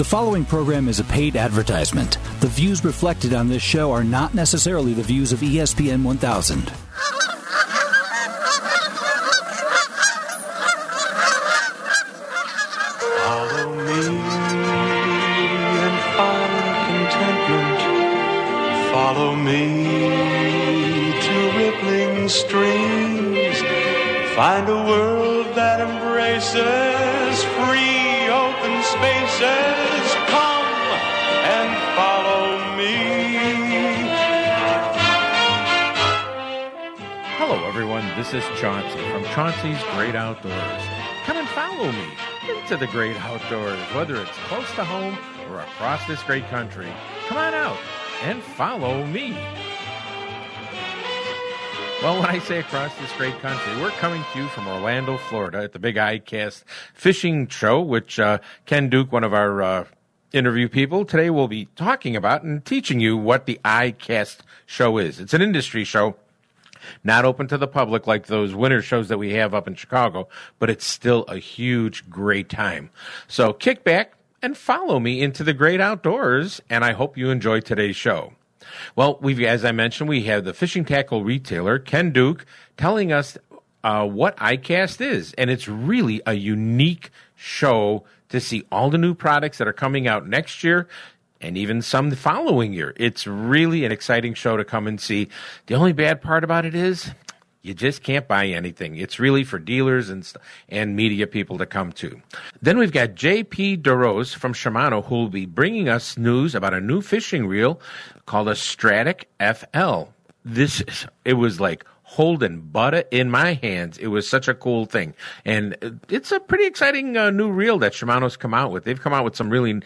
The following program is a paid advertisement. The views reflected on this show are not necessarily the views of ESPN 1000. This is Chauncey from Chauncey's Great Outdoors. Come and follow me into the great outdoors, whether it's close to home or across this great country. Come on out and follow me. Well, when I say across this great country, we're coming to you from Orlando, Florida at the Big ICAST Fishing Show, which uh, Ken Duke, one of our uh, interview people, today will be talking about and teaching you what the ICAST show is. It's an industry show not open to the public like those winter shows that we have up in Chicago, but it's still a huge, great time. So kick back and follow me into the great outdoors, and I hope you enjoy today's show. Well, we've, as I mentioned, we have the fishing tackle retailer, Ken Duke, telling us uh, what ICAST is. And it's really a unique show to see all the new products that are coming out next year and even some the following year. It's really an exciting show to come and see. The only bad part about it is you just can't buy anything. It's really for dealers and and media people to come to. Then we've got JP DeRose from Shimano who will be bringing us news about a new fishing reel called a Stradic FL. This is, it was like holding butter in my hands. It was such a cool thing. And it's a pretty exciting uh, new reel that Shimano's come out with. They've come out with some really,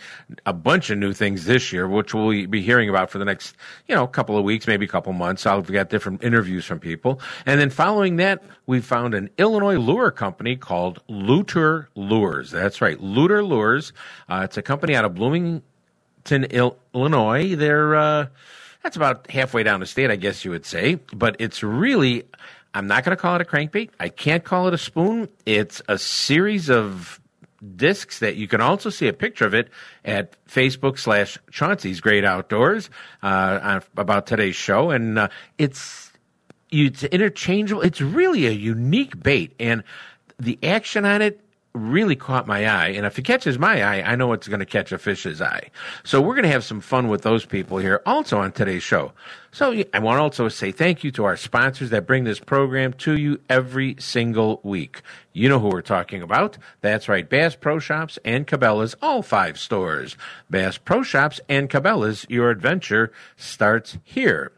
a bunch of new things this year, which we'll be hearing about for the next, you know, couple of weeks, maybe a couple months. I've got different interviews from people. And then following that, we found an Illinois lure company called Luter Lures. That's right, Luter Lures. Uh, it's a company out of Bloomington, Illinois. They're, uh, that's about halfway down the state, I guess you would say. But it's really, I'm not going to call it a crankbait. I can't call it a spoon. It's a series of discs that you can also see a picture of it at Facebook slash Chauncey's Great Outdoors uh, about today's show. And uh, it's, it's interchangeable. It's really a unique bait. And the action on it really caught my eye. And if it catches my eye, I know it's going to catch a fish's eye. So we're going to have some fun with those people here also on today's show. So I want to also say thank you to our sponsors that bring this program to you every single week. You know who we're talking about. That's right. Bass Pro Shops and Cabela's, all five stores. Bass Pro Shops and Cabela's, your adventure starts here.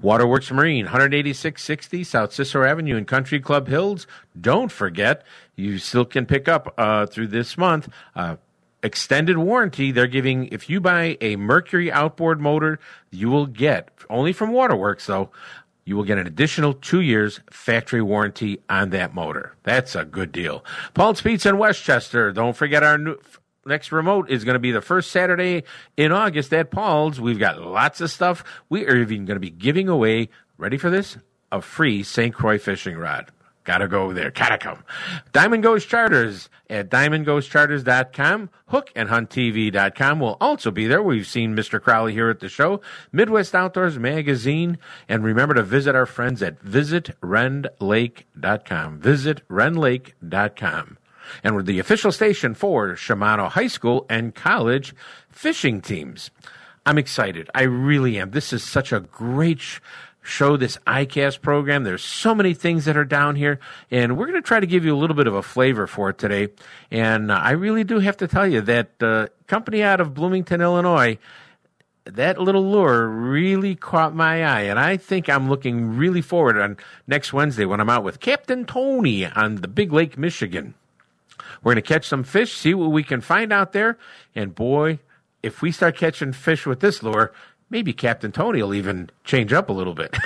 Waterworks Marine, 18660 South Cicero Avenue in Country Club Hills. Don't forget, you still can pick up uh, through this month. Uh, extended warranty they're giving if you buy a mercury outboard motor you will get only from waterworks though you will get an additional two years factory warranty on that motor that's a good deal paul's pizza in westchester don't forget our new next remote is going to be the first Saturday in August at Paul's. We've got lots of stuff. We are even going to be giving away, ready for this? A free St. Croix fishing rod. Gotta go there. Gotta come. Diamond Ghost Charters at diamondghostcharters.com. Hook and Hunt HuntTV.com will also be there. We've seen Mr. Crowley here at the show. Midwest Outdoors Magazine. And remember to visit our friends at visitrendlake.com. Visitrenlake.com and we're the official station for Shimano High School and College fishing teams. I'm excited. I really am. This is such a great sh- show, this ICAST program. There's so many things that are down here, and we're going to try to give you a little bit of a flavor for it today. And uh, I really do have to tell you that uh, company out of Bloomington, Illinois, that little lure really caught my eye, and I think I'm looking really forward on next Wednesday when I'm out with Captain Tony on the Big Lake, Michigan. We're going to catch some fish, see what we can find out there. And boy, if we start catching fish with this lure, maybe Captain Tony will even change up a little bit.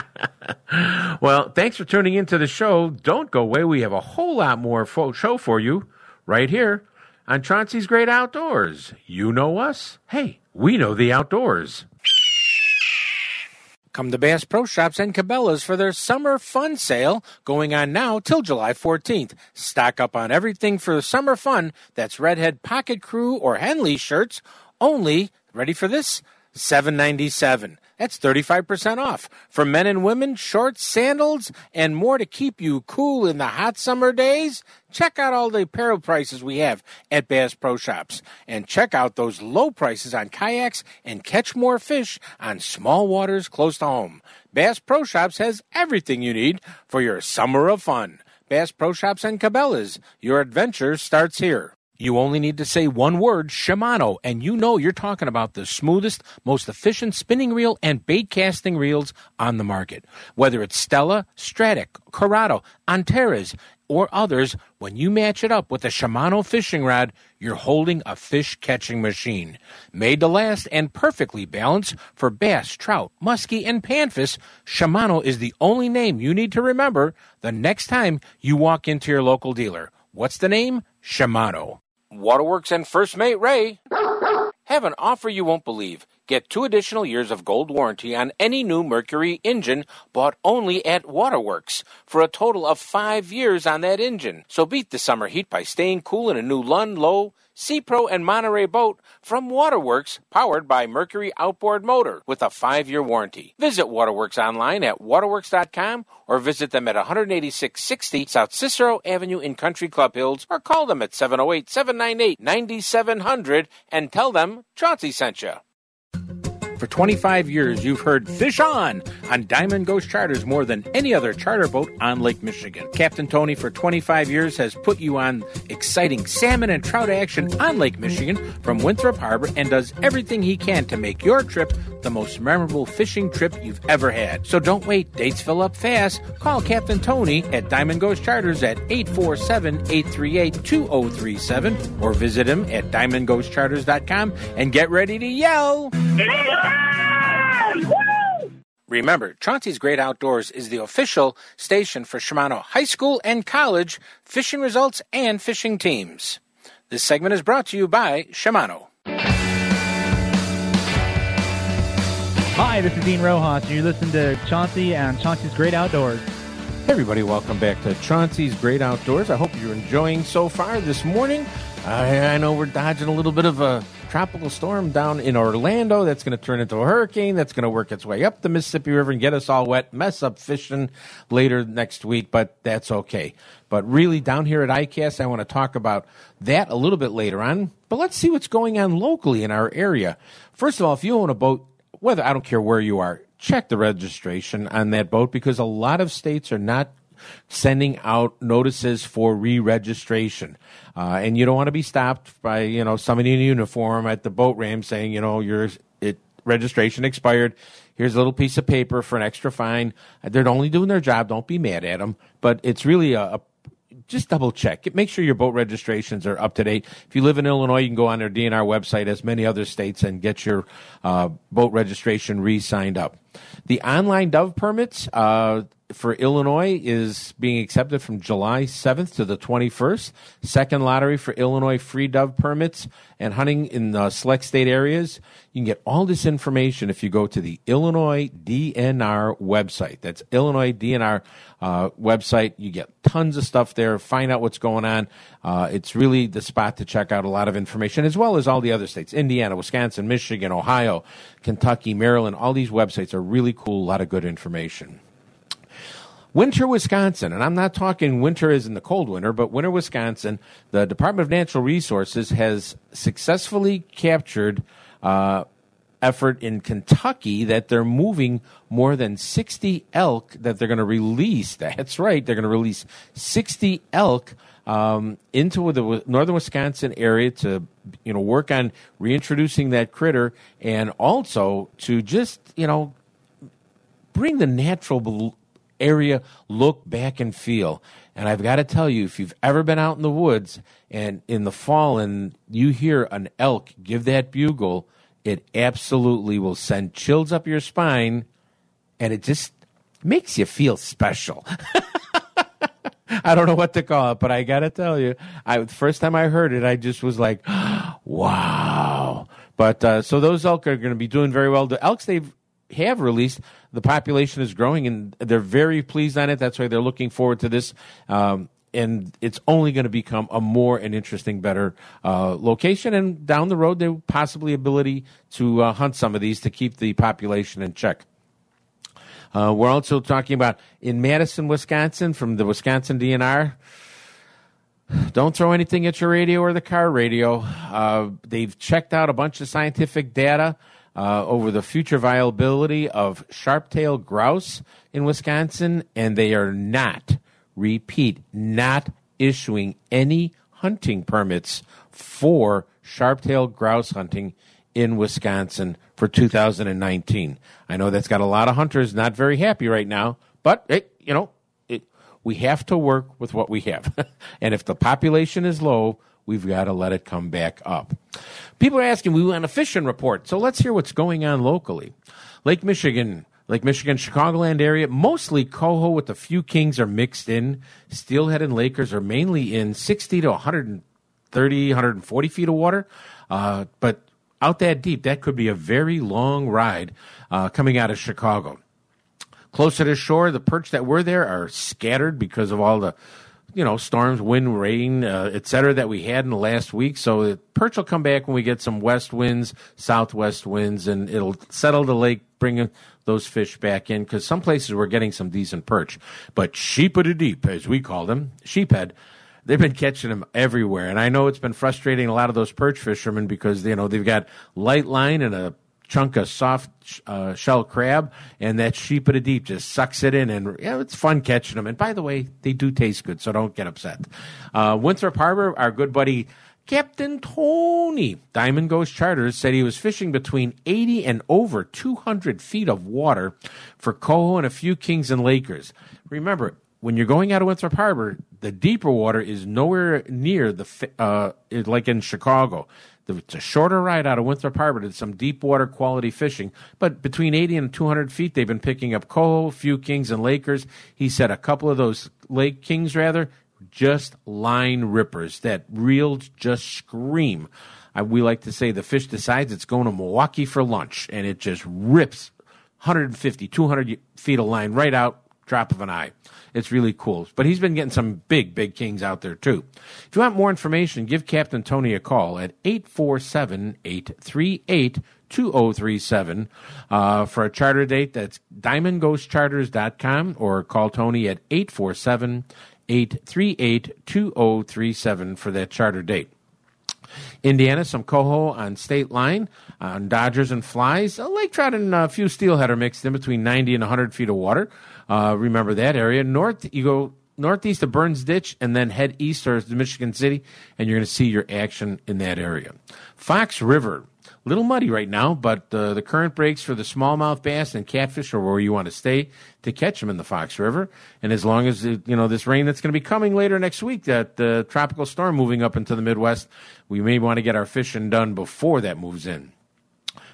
well, thanks for tuning into the show. Don't go away. We have a whole lot more fo- show for you right here on Chauncey's Great Outdoors. You know us. Hey, we know the outdoors. Come to Bass Pro Shops and Cabela's for their summer fun sale going on now till July 14th. Stock up on everything for summer fun. That's Redhead Pocket Crew or Henley shirts. Only, ready for this? 797. That's 35% off. For men and women, shorts, sandals, and more to keep you cool in the hot summer days. Check out all the apparel prices we have at Bass Pro Shops. And check out those low prices on kayaks and catch more fish on small waters close to home. Bass Pro Shops has everything you need for your summer of fun. Bass Pro Shops and Cabela's. Your adventure starts here. You only need to say one word, Shimano, and you know you're talking about the smoothest, most efficient spinning reel and bait casting reels on the market. Whether it's Stella, Stradic, Curado, Antares, or others, when you match it up with a Shimano fishing rod, you're holding a fish catching machine. Made to last and perfectly balanced for bass, trout, muskie, and panfish, Shimano is the only name you need to remember the next time you walk into your local dealer. What's the name? Shimano. Waterworks and First Mate Ray have an offer you won't believe. Get two additional years of gold warranty on any new Mercury engine bought only at Waterworks for a total of five years on that engine. So beat the summer heat by staying cool in a new Lund, Lowe, Sea Pro, and Monterey boat from Waterworks, powered by Mercury Outboard Motor with a five year warranty. Visit Waterworks online at waterworks.com or visit them at 18660 South Cicero Avenue in Country Club Hills or call them at 708 798 9700 and tell them Chauncey sent you. For 25 years, you've heard Fish On on Diamond Ghost Charters more than any other charter boat on Lake Michigan. Captain Tony, for 25 years, has put you on exciting salmon and trout action on Lake Michigan from Winthrop Harbor and does everything he can to make your trip the most memorable fishing trip you've ever had. So don't wait, dates fill up fast. Call Captain Tony at Diamond Ghost Charters at 847 838 2037 or visit him at diamondghostcharters.com and get ready to yell. Remember, Chauncey's Great Outdoors is the official station for Shimano High School and College fishing results and fishing teams. This segment is brought to you by Shimano. Hi, this is Dean Rojas, and you're listening to Chauncey and Chauncey's Great Outdoors. Hey everybody, welcome back to Chauncey's Great Outdoors. I hope you're enjoying so far this morning. I, I know we're dodging a little bit of a tropical storm down in Orlando that's going to turn into a hurricane that's going to work its way up the Mississippi River and get us all wet, mess up fishing later next week, but that's okay. But really, down here at ICAST, I want to talk about that a little bit later on. But let's see what's going on locally in our area. First of all, if you own a boat, whether I don't care where you are, check the registration on that boat because a lot of states are not sending out notices for re-registration. Uh, and you don't want to be stopped by, you know, somebody in uniform at the boat ramp saying, you know, your it registration expired. Here's a little piece of paper for an extra fine. They're only doing their job. Don't be mad at them. But it's really a, a just double check. Make sure your boat registrations are up to date. If you live in Illinois, you can go on their DNR website, as many other states, and get your uh, boat registration re signed up. The online Dove permits uh, for Illinois is being accepted from July 7th to the 21st. Second lottery for Illinois free Dove permits and hunting in select state areas. You can get all this information if you go to the Illinois DNR website. That's Illinois DNR uh, website. You get tons of stuff there. Find out what's going on. Uh, it's really the spot to check out a lot of information, as well as all the other states Indiana, Wisconsin, Michigan, Ohio, Kentucky, Maryland. All these websites are really cool, a lot of good information. Winter, Wisconsin, and I'm not talking winter as in the cold winter, but winter, Wisconsin, the Department of Natural Resources has successfully captured uh, effort in Kentucky that they're moving more than 60 elk that they're going to release. That's right, they're going to release 60 elk um, into the northern Wisconsin area to you know work on reintroducing that critter and also to just you know bring the natural area look back and feel. And I've got to tell you, if you've ever been out in the woods and in the fall and you hear an elk give that bugle, it absolutely will send chills up your spine and it just makes you feel special. I don't know what to call it, but I got to tell you, I the first time I heard it, I just was like, wow. But uh, so those elk are going to be doing very well. The elks they've have released, the population is growing, and they're very pleased on it. That's why they're looking forward to this. Um, and it's only going to become a more and interesting, better uh, location. And down the road, there possibly ability to uh, hunt some of these to keep the population in check. Uh, we're also talking about in Madison, Wisconsin, from the Wisconsin DNR. Don't throw anything at your radio or the car radio. Uh, they've checked out a bunch of scientific data uh, over the future viability of sharp-tailed grouse in Wisconsin, and they are not, repeat, not issuing any hunting permits for sharp-tailed grouse hunting in Wisconsin for 2019. I know that's got a lot of hunters not very happy right now, but hey, you know, we have to work with what we have. and if the population is low, we've got to let it come back up. People are asking, we want a fishing report. So let's hear what's going on locally. Lake Michigan, Lake Michigan, Chicagoland area, mostly coho with a few kings are mixed in. Steelhead and Lakers are mainly in 60 to 130, 140 feet of water. Uh, but out that deep, that could be a very long ride uh, coming out of Chicago. Closer to shore, the perch that were there are scattered because of all the, you know, storms, wind, rain, uh, et cetera, that we had in the last week. So perch will come back when we get some west winds, southwest winds, and it'll settle the lake, bring those fish back in because some places we're getting some decent perch. But sheep of the deep, as we call them, sheephead, they've been catching them everywhere. And I know it's been frustrating a lot of those perch fishermen because, you know, they've got light line and a chunk of soft uh, shell crab, and that sheep of the deep just sucks it in, and yeah, it's fun catching them. And by the way, they do taste good, so don't get upset. Uh, Winthrop Harbor, our good buddy Captain Tony, Diamond Ghost Charters, said he was fishing between 80 and over 200 feet of water for coho and a few kings and lakers. Remember, when you're going out of Winthrop Harbor, the deeper water is nowhere near the uh, like in Chicago. It's a shorter ride out of Winthrop Harbor to some deep water quality fishing, but between 80 and 200 feet, they've been picking up coho, few kings and lakers. He said a couple of those lake kings, rather, just line rippers that reels just scream. I, we like to say the fish decides it's going to Milwaukee for lunch, and it just rips 150, 200 feet of line right out, drop of an eye. It's really cool. But he's been getting some big, big kings out there too. If you want more information, give Captain Tony a call at 847 838 2037 uh, for a charter date. That's diamondghostcharters.com or call Tony at 847 838 2037 for that charter date. Indiana, some coho on state line, on Dodgers and flies. A lake trout and a few steelhead are mixed in between 90 and 100 feet of water. Uh, remember that area. North, you go northeast of Burns Ditch and then head east towards Michigan City, and you're going to see your action in that area. Fox River, little muddy right now, but uh, the current breaks for the smallmouth bass and catfish are where you want to stay to catch them in the Fox River. And as long as you know this rain that's going to be coming later next week, that uh, tropical storm moving up into the Midwest, we may want to get our fishing done before that moves in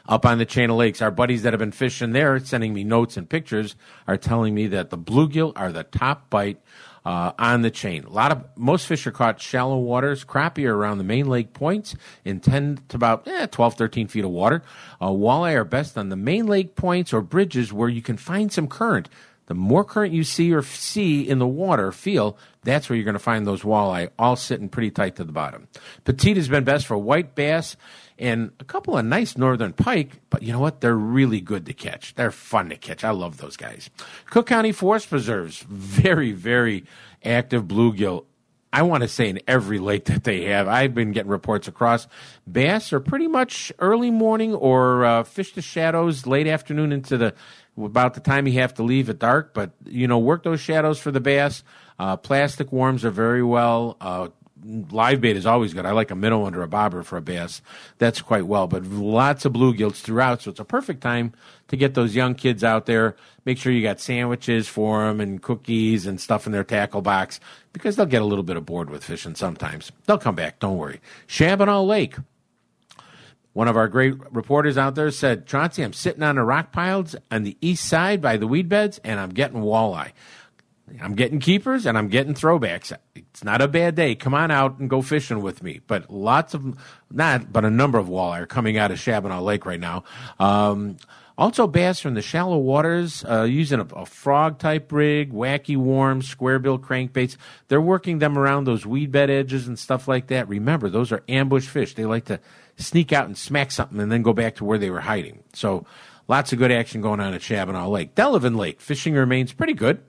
up on the chain of lakes. Our buddies that have been fishing there, sending me notes and pictures, are telling me that the bluegill are the top bite uh, on the chain. A lot of most fish are caught shallow waters. Crappie are around the main lake points in 10 to about eh, 12, 13 feet of water. Uh, walleye are best on the main lake points or bridges where you can find some current. The more current you see or see in the water, feel, that's where you're going to find those walleye all sitting pretty tight to the bottom. Petite has been best for white bass and a couple of nice northern pike, but you know what? They're really good to catch. They're fun to catch. I love those guys. Cook County Forest Preserves, very, very active bluegill. I want to say in every lake that they have. I've been getting reports across. Bass are pretty much early morning or uh, fish the shadows, late afternoon into the about the time you have to leave at dark. But you know, work those shadows for the bass. Uh, plastic worms are very well. Uh, live bait is always good. I like a minnow under a bobber for a bass. That's quite well. But lots of bluegills throughout, so it's a perfect time to get those young kids out there. Make sure you got sandwiches for them and cookies and stuff in their tackle box because they'll get a little bit of bored with fishing sometimes. They'll come back. Don't worry. Shabbona Lake. One of our great reporters out there said, Chauncey, I'm sitting on the rock piles on the east side by the weed beds and I'm getting walleye. I'm getting keepers and I'm getting throwbacks. It's not a bad day. Come on out and go fishing with me. But lots of, not, but a number of walleye are coming out of Shabbona Lake right now. Um, Also, bass from the shallow waters uh, using a, a frog type rig, wacky worms, square bill crankbaits. They're working them around those weed bed edges and stuff like that. Remember, those are ambush fish. They like to sneak out and smack something and then go back to where they were hiding. So, lots of good action going on at Shabbona Lake. Delavan Lake, fishing remains pretty good.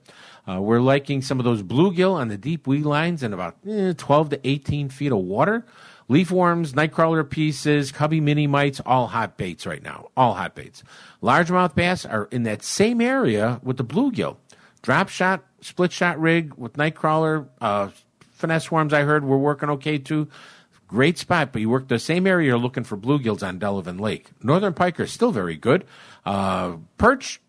Uh, we're liking some of those bluegill on the deep weed lines in about eh, 12 to 18 feet of water. Leaf worms, nightcrawler pieces, cubby mini mites, all hot baits right now. All hot baits. Largemouth bass are in that same area with the bluegill. Drop shot, split shot rig with nightcrawler, uh, finesse worms I heard were working okay too. Great spot, but you work the same area you're looking for bluegills on Delavan Lake. Northern pike are still very good. Uh, perch,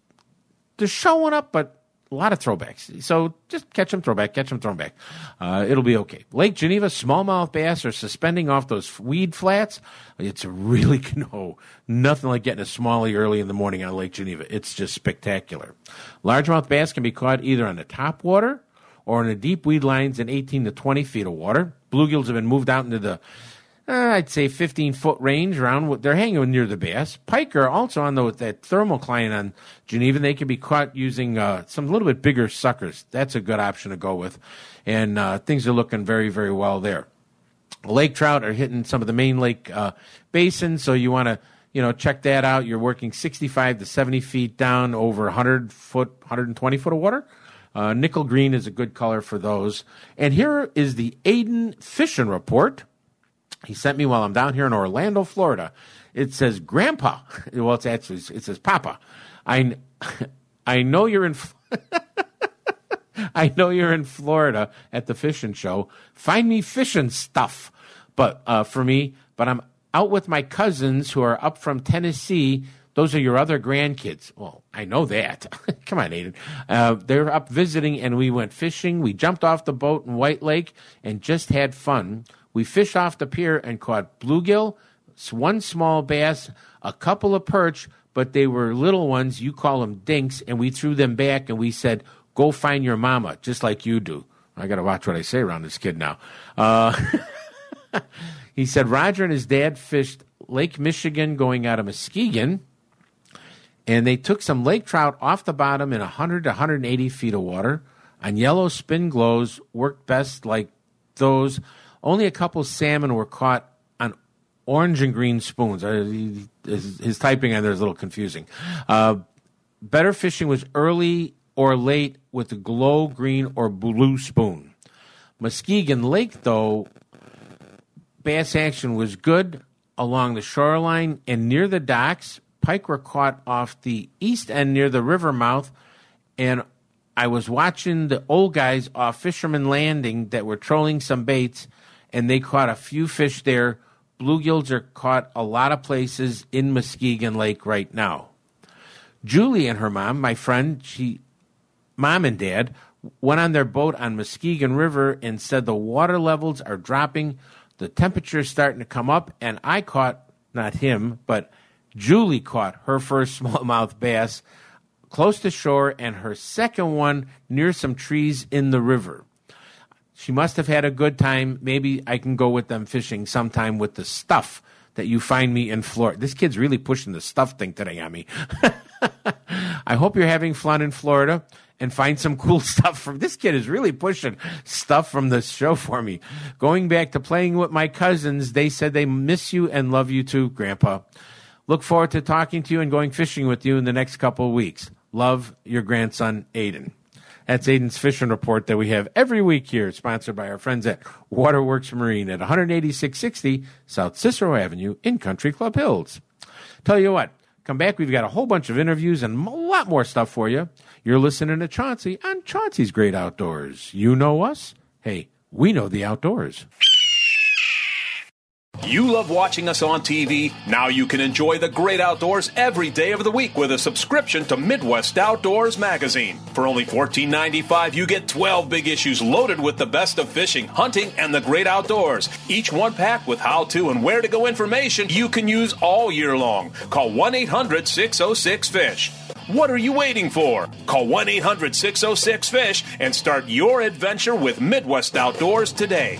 they're showing up, but a lot of throwbacks. So just catch them, throwback, catch them, throwback. Uh, it'll be okay. Lake Geneva, smallmouth bass are suspending off those weed flats. It's really no nothing like getting a smallie early in the morning on Lake Geneva. It's just spectacular. Largemouth bass can be caught either on the top water or in the deep weed lines in 18 to 20 feet of water. Bluegills have been moved out into the uh, I'd say 15 foot range around they're hanging near the bass. Pike are also on the, that thermocline on Geneva. They can be caught using uh, some little bit bigger suckers. That's a good option to go with. And uh, things are looking very, very well there. Lake trout are hitting some of the main lake uh, basins, so you want to you know check that out. You're working 65 to 70 feet down over 100 foot, 120 foot of water. Uh, nickel green is a good color for those. And here is the Aiden fishing report he sent me while I'm down here in Orlando, Florida. It says, Grandpa. Well, it's actually, it says, Papa. I, I know you're in. I know you're in Florida at the fishing show. Find me fishing stuff, but uh, for me. But I'm out with my cousins who are up from Tennessee. Those are your other grandkids. Well, I know that. Come on, Aiden. Uh, they're up visiting, and we went fishing. We jumped off the boat in White Lake and just had fun. We fished off the pier and caught bluegill, one small bass, a couple of perch, but they were little ones. You call them dinks, and we threw them back and we said, "Go find your mama," just like you do. I got to watch what I say around this kid now. Uh, he said Roger and his dad fished Lake Michigan going out of Muskegon, and they took some lake trout off the bottom in 100 to 180 feet of water. On yellow spin glows worked best like those only a couple salmon were caught on orange and green spoons. Uh, his, his, typing on there is a little confusing. Uh, better fishing was early or late with the glow green or blue spoon. Muskegon Lake, though, bass action was good along the shoreline and near the docks. Pike were caught off the east end near the river mouth, and I was watching the old guys off Fisherman Landing that were trolling some baits, and they caught a few fish there. Bluegills are caught a lot of places in Muskegon Lake right now. Julie and her mom, my friend, she, mom and dad, went on their boat on Muskegon River and said the water levels are dropping, the temperature is starting to come up, and I caught not him, but Julie caught her first smallmouth bass close to shore and her second one near some trees in the river. She must have had a good time. Maybe I can go with them fishing sometime with the stuff that you find me in Florida. This kid's really pushing the stuff thing today on me. I hope you're having fun in Florida and find some cool stuff from this kid is really pushing stuff from the show for me. Going back to playing with my cousins, they said they miss you and love you too, Grandpa. Look forward to talking to you and going fishing with you in the next couple of weeks. Love your grandson, Aiden. That's Aiden's fishing report that we have every week here, sponsored by our friends at Waterworks Marine at 18660 South Cicero Avenue in Country Club Hills. Tell you what, come back. We've got a whole bunch of interviews and a lot more stuff for you. You're listening to Chauncey on Chauncey's Great Outdoors. You know us. Hey, we know the outdoors. You love watching us on TV? Now you can enjoy the great outdoors every day of the week with a subscription to Midwest Outdoors magazine. For only $14.95, you get 12 big issues loaded with the best of fishing, hunting, and the great outdoors. Each one packed with how to and where to go information you can use all year long. Call 1 800 606 FISH. What are you waiting for? Call 1 800 606 FISH and start your adventure with Midwest Outdoors today.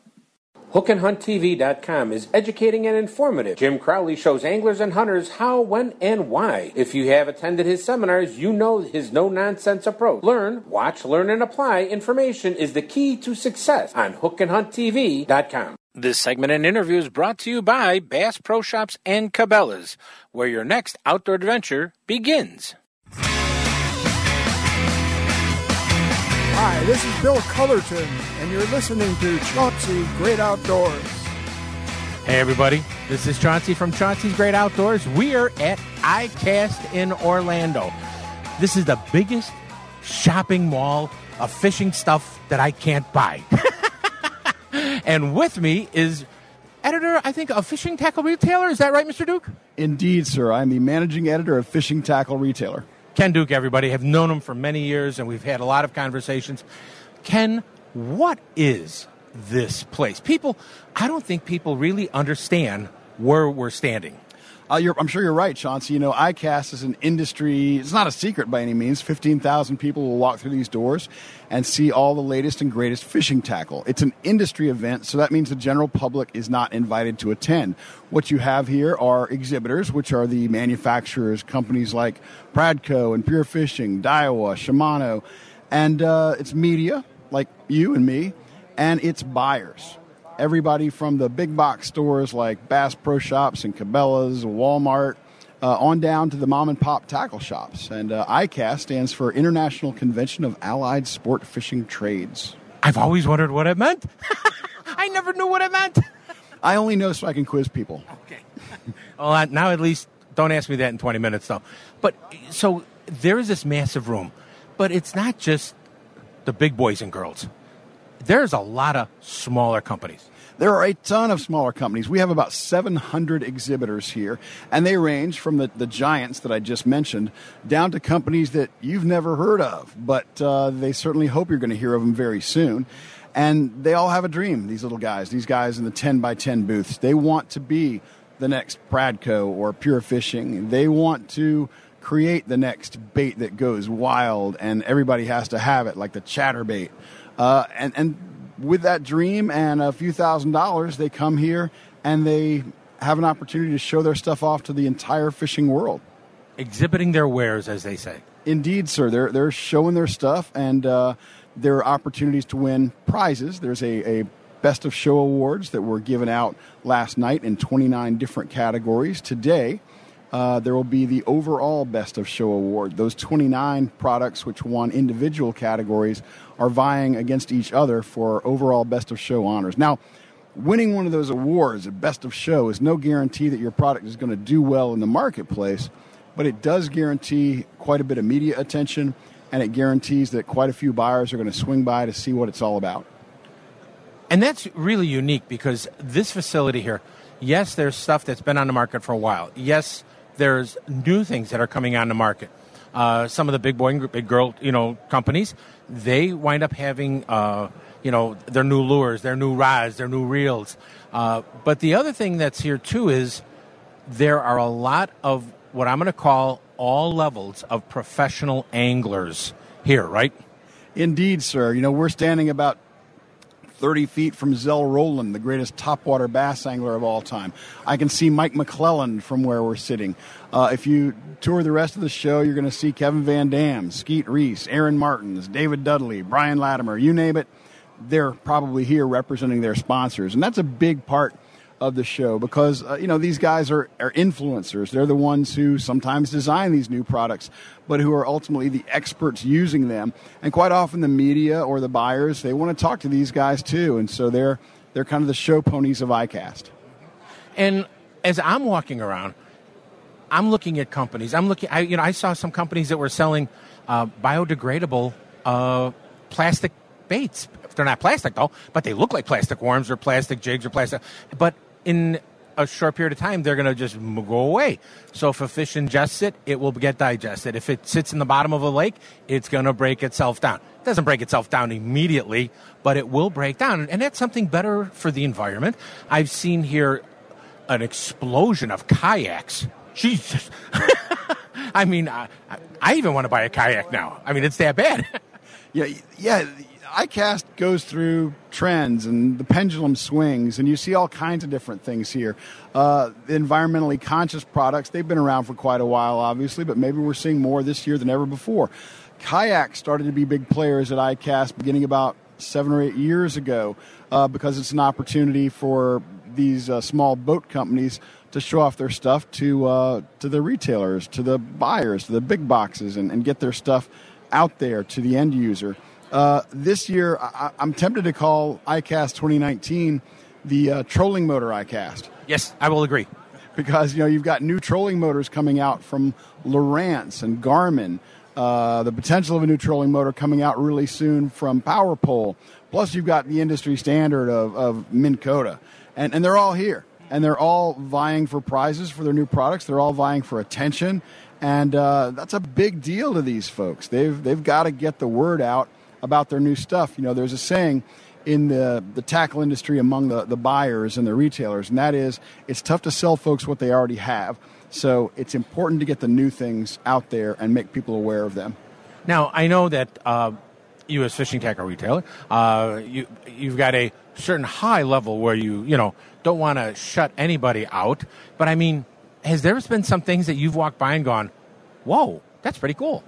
HookandHuntTV.com is educating and informative. Jim Crowley shows anglers and hunters how, when, and why. If you have attended his seminars, you know his no nonsense approach. Learn, watch, learn, and apply information is the key to success on HookandHuntTV.com. This segment and interview is brought to you by Bass Pro Shops and Cabela's, where your next outdoor adventure begins. Hi, this is Bill Cullerton, and you're listening to Chauncey Great Outdoors. Hey, everybody. This is Chauncey from Chauncey's Great Outdoors. We are at ICAST in Orlando. This is the biggest shopping mall of fishing stuff that I can't buy. and with me is editor, I think, of Fishing Tackle Retailer. Is that right, Mr. Duke? Indeed, sir. I'm the managing editor of Fishing Tackle Retailer. Ken Duke, everybody. have known him for many years, and we've had a lot of conversations. Ken, what is this place? People, I don't think people really understand where we're standing. Uh, I'm sure you're right, Chauncey. You know, ICAST is an industry, it's not a secret by any means. 15,000 people will walk through these doors and see all the latest and greatest fishing tackle. It's an industry event, so that means the general public is not invited to attend. What you have here are exhibitors, which are the manufacturers, companies like Pradco and Pure Fishing, Daiwa, Shimano, and uh, it's media, like you and me, and it's buyers everybody from the big box stores like Bass Pro Shops and Cabela's, Walmart, uh, on down to the mom and pop tackle shops. And uh, ICAST stands for International Convention of Allied Sport Fishing Trades. I've always wondered what it meant. I never knew what it meant. I only know so I can quiz people. Okay. well, now at least don't ask me that in 20 minutes, though. But so there is this massive room, but it's not just the big boys and girls. There's a lot of smaller companies. There are a ton of smaller companies. We have about 700 exhibitors here, and they range from the, the giants that I just mentioned down to companies that you've never heard of, but uh, they certainly hope you're going to hear of them very soon. And they all have a dream, these little guys, these guys in the 10 by 10 booths. They want to be the next Pradco or Pure Fishing. They want to create the next bait that goes wild, and everybody has to have it, like the chatterbait. Uh, and, and with that dream and a few thousand dollars, they come here and they have an opportunity to show their stuff off to the entire fishing world. Exhibiting their wares, as they say. Indeed, sir. They're, they're showing their stuff, and uh, there are opportunities to win prizes. There's a, a Best of Show awards that were given out last night in 29 different categories. Today, uh, there will be the overall Best of Show award. Those 29 products, which won individual categories, are vying against each other for overall Best of Show honors. Now, winning one of those awards, a Best of Show, is no guarantee that your product is going to do well in the marketplace, but it does guarantee quite a bit of media attention, and it guarantees that quite a few buyers are going to swing by to see what it's all about. And that's really unique because this facility here, yes, there's stuff that's been on the market for a while. Yes, there's new things that are coming on the market. Uh, some of the big boy and big girl, you know, companies, they wind up having, uh, you know, their new lures, their new rods, their new reels. Uh, but the other thing that's here too is there are a lot of what I'm going to call all levels of professional anglers here, right? Indeed, sir. You know, we're standing about 30 feet from Zell Rowland, the greatest topwater bass angler of all time. I can see Mike McClelland from where we're sitting. Uh, if you tour the rest of the show, you're going to see Kevin Van Dam, Skeet Reese, Aaron Martens, David Dudley, Brian Latimer, you name it. They're probably here representing their sponsors. And that's a big part of the show because uh, you know these guys are, are influencers. They're the ones who sometimes design these new products, but who are ultimately the experts using them. And quite often, the media or the buyers they want to talk to these guys too, and so they're they're kind of the show ponies of ICAST. And as I'm walking around, I'm looking at companies. I'm looking. I, you know, I saw some companies that were selling uh, biodegradable uh, plastic baits. They're not plastic though, but they look like plastic worms or plastic jigs or plastic. But in a short period of time, they're going to just go away. So if a fish ingests it, it will get digested. If it sits in the bottom of a lake, it's going to break itself down. It doesn't break itself down immediately, but it will break down. And that's something better for the environment. I've seen here an explosion of kayaks. Jesus. I mean, I, I even want to buy a kayak now. I mean, it's that bad. yeah, yeah. ICAST goes through trends and the pendulum swings, and you see all kinds of different things here. Uh, environmentally conscious products, they've been around for quite a while, obviously, but maybe we're seeing more this year than ever before. Kayaks started to be big players at ICAST beginning about seven or eight years ago uh, because it's an opportunity for these uh, small boat companies to show off their stuff to uh, to the retailers, to the buyers, to the big boxes, and, and get their stuff out there to the end user. Uh, this year, I, am tempted to call ICAST 2019 the uh, trolling motor ICAST. Yes, I will agree. Because you know you've got new trolling motors coming out from Lowrance and Garmin. Uh, the potential of a new trolling motor coming out really soon from PowerPole. Plus, you've got the industry standard of, of Minn Kota, and and they're all here, and they're all vying for prizes for their new products. They're all vying for attention, and uh, that's a big deal to these folks. They've they've got to get the word out about their new stuff. You know, there's a saying in the, the tackle industry among the, the buyers and the retailers, and that is it's tough to sell folks what they already have. So it's important to get the new things out there and make people aware of them. Now, I know that uh, you, as fishing tackle retailer, uh, you, you've got a certain high level where you, you know, don't want to shut anybody out. But I mean, has there been some things that you've walked by and gone, whoa, that's pretty cool?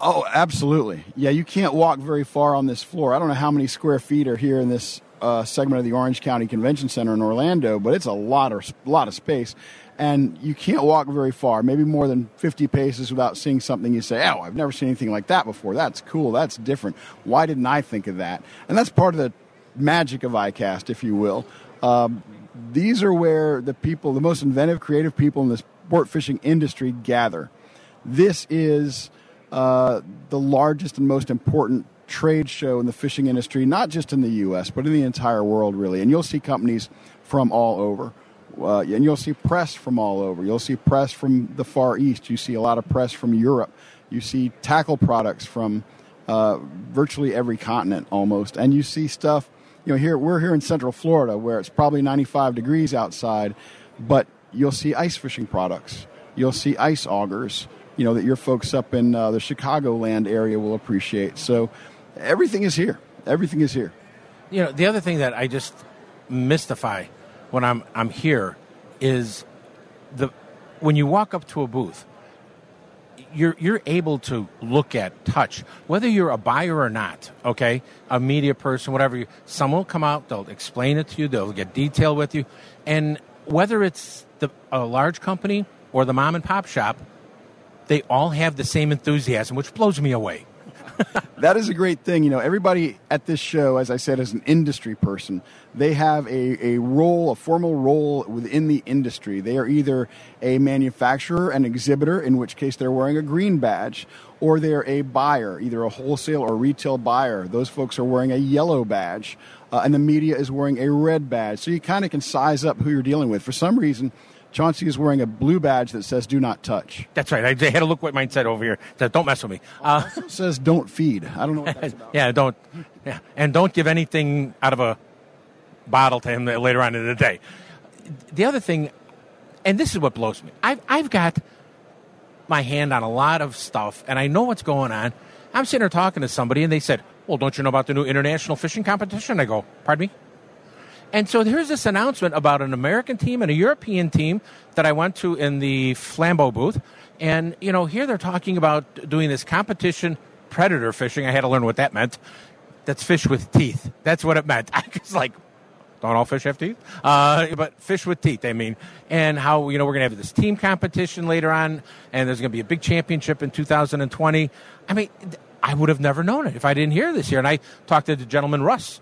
Oh, absolutely. Yeah, you can't walk very far on this floor. I don't know how many square feet are here in this uh, segment of the Orange County Convention Center in Orlando, but it's a lot of lot of space, and you can't walk very far, maybe more than 50 paces without seeing something you say, "Oh, I've never seen anything like that before. That's cool. That's different. Why didn't I think of that?" And that's part of the magic of ICAST, if you will. Um, these are where the people, the most inventive, creative people in the sport fishing industry gather. This is uh, the largest and most important trade show in the fishing industry, not just in the U.S., but in the entire world, really. And you'll see companies from all over. Uh, and you'll see press from all over. You'll see press from the Far East. You see a lot of press from Europe. You see tackle products from uh, virtually every continent almost. And you see stuff, you know, here we're here in Central Florida where it's probably 95 degrees outside, but you'll see ice fishing products. You'll see ice augers you know that your folks up in uh, the Chicagoland area will appreciate. So everything is here. Everything is here. You know, the other thing that I just mystify when I'm I'm here is the when you walk up to a booth, you're you're able to look at, touch, whether you're a buyer or not. Okay, a media person, whatever. You, someone will come out, they'll explain it to you, they'll get detail with you, and whether it's the, a large company or the mom and pop shop, they all have the same enthusiasm, which blows me away. that is a great thing. You know, everybody at this show, as I said, is an industry person. They have a, a role, a formal role within the industry. They are either a manufacturer, an exhibitor, in which case they're wearing a green badge, or they're a buyer, either a wholesale or retail buyer. Those folks are wearing a yellow badge, uh, and the media is wearing a red badge. So you kind of can size up who you're dealing with. For some reason, Chauncey is wearing a blue badge that says "Do not touch." That's right. I had to look what mine said over here. Said, "Don't mess with me." Uh, says "Don't feed." I don't know what that's about. yeah, don't. Yeah, and don't give anything out of a bottle to him later on in the day. The other thing, and this is what blows me. I've I've got my hand on a lot of stuff, and I know what's going on. I'm sitting there talking to somebody, and they said, "Well, don't you know about the new international fishing competition?" I go, "Pardon me." And so here's this announcement about an American team and a European team that I went to in the Flambeau booth. And, you know, here they're talking about doing this competition predator fishing. I had to learn what that meant. That's fish with teeth. That's what it meant. I was like, Don't all fish have teeth? Uh, but fish with teeth, I mean. And how, you know, we're going to have this team competition later on, and there's going to be a big championship in 2020. I mean, I would have never known it if I didn't hear this here. And I talked to the gentleman Russ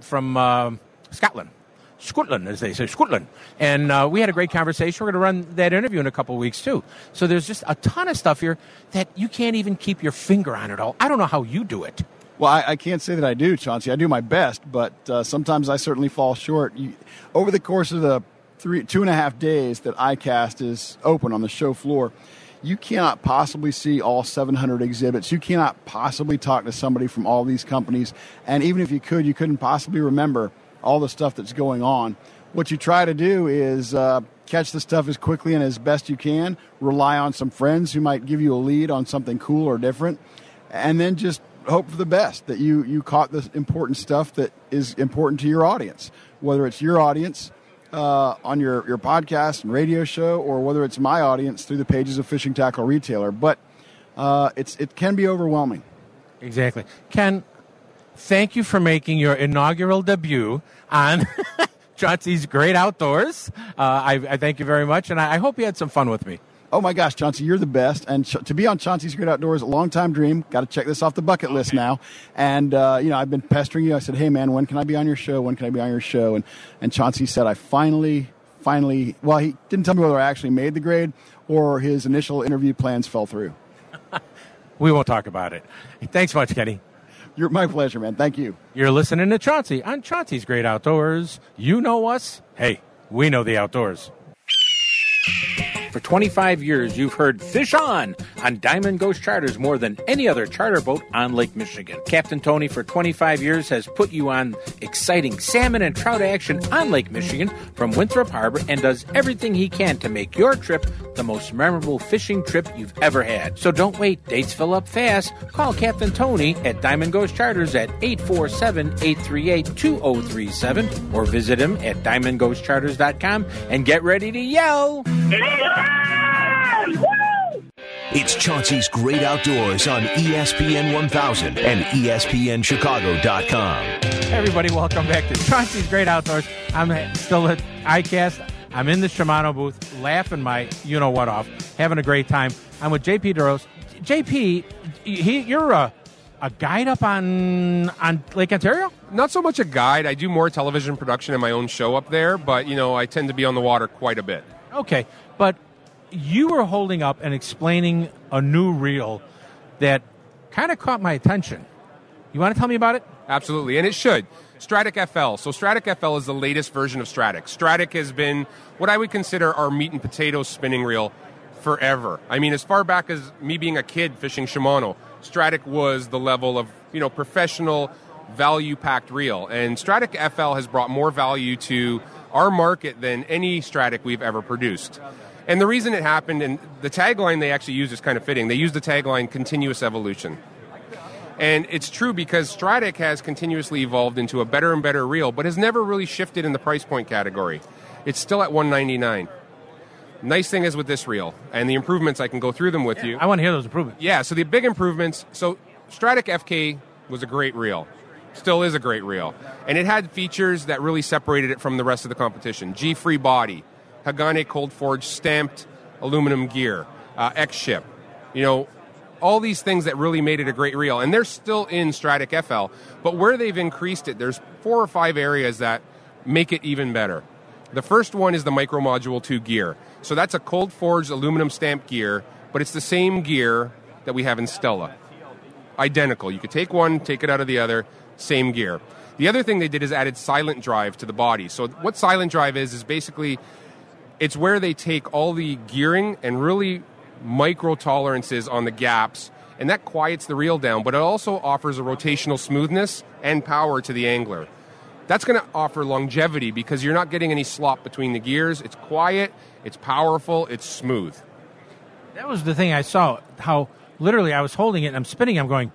from uh, Scotland. Scotland, as they say, Scotland. And uh, we had a great conversation. We're going to run that interview in a couple weeks, too. So there's just a ton of stuff here that you can't even keep your finger on it all. I don't know how you do it. Well, I, I can't say that I do, Chauncey. I do my best, but uh, sometimes I certainly fall short. You, over the course of the three, two and a half days that ICAST is open on the show floor, you cannot possibly see all 700 exhibits. You cannot possibly talk to somebody from all these companies. And even if you could, you couldn't possibly remember all the stuff that's going on. What you try to do is uh, catch the stuff as quickly and as best you can, rely on some friends who might give you a lead on something cool or different, and then just hope for the best that you, you caught the important stuff that is important to your audience, whether it's your audience uh, on your, your podcast and radio show, or whether it's my audience through the pages of Fishing Tackle Retailer. But uh, it's, it can be overwhelming. Exactly. Ken, thank you for making your inaugural debut on Chauncey's Great Outdoors. Uh, I, I, thank you very much, and I, I, hope you had some fun with me. Oh my gosh, Chauncey, you're the best. And ch- to be on Chauncey's Great Outdoors, a long time dream. Got to check this off the bucket list now. And, uh, you know, I've been pestering you. I said, hey, man, when can I be on your show? When can I be on your show? And, and Chauncey said, I finally, finally, well, he didn't tell me whether I actually made the grade or his initial interview plans fell through. we won't talk about it. Thanks much, Kenny. You're my pleasure, man. Thank you. You're listening to Chauncey on Chauncey's Great Outdoors. You know us. Hey, we know the outdoors. For 25 years, you've heard Fish On on Diamond Ghost Charters more than any other charter boat on Lake Michigan. Captain Tony, for 25 years, has put you on exciting salmon and trout action on Lake Michigan from Winthrop Harbor and does everything he can to make your trip the most memorable fishing trip you've ever had. So don't wait, dates fill up fast. Call Captain Tony at Diamond Ghost Charters at 847 838 2037 or visit him at diamondghostcharters.com and get ready to yell. It's Chauncey's Great Outdoors on ESPN 1000 and ESPNChicago.com. Everybody, welcome back to Chauncey's Great Outdoors. I'm still at ICAST. I'm in the Shimano booth, laughing my you know what off, having a great time. I'm with JP DeRose. JP, he, you're a, a guide up on on Lake Ontario? Not so much a guide. I do more television production in my own show up there, but you know I tend to be on the water quite a bit. Okay, but you were holding up and explaining a new reel that kind of caught my attention. You want to tell me about it? Absolutely, and it should. Stradic FL. So Stradic FL is the latest version of Stradic. Stradic has been what I would consider our meat and potatoes spinning reel forever. I mean, as far back as me being a kid fishing Shimano, Stradic was the level of you know professional value packed reel, and Stradic FL has brought more value to our market than any Stradic we've ever produced. And the reason it happened, and the tagline they actually use is kind of fitting. They use the tagline continuous evolution. And it's true because Stradic has continuously evolved into a better and better reel, but has never really shifted in the price point category. It's still at 199 Nice thing is with this reel and the improvements, I can go through them with you. I want to hear those improvements. Yeah, so the big improvements. So Stradic FK was a great reel, still is a great reel, and it had features that really separated it from the rest of the competition. G free body, Hagane cold forged stamped aluminum gear, uh, X ship. You know, all these things that really made it a great reel, and they're still in Stradic FL. But where they've increased it, there's four or five areas that make it even better. The first one is the Micro Module 2 gear. So that's a cold forged aluminum stamped gear, but it's the same gear that we have in Stella. Identical. You could take one, take it out of the other, same gear. The other thing they did is added silent drive to the body. So what silent drive is is basically it's where they take all the gearing and really micro tolerances on the gaps and that quiets the reel down, but it also offers a rotational smoothness and power to the angler. That's going to offer longevity because you're not getting any slop between the gears. It's quiet, it's powerful, it's smooth. That was the thing I saw. How literally I was holding it and I'm spinning. I'm going.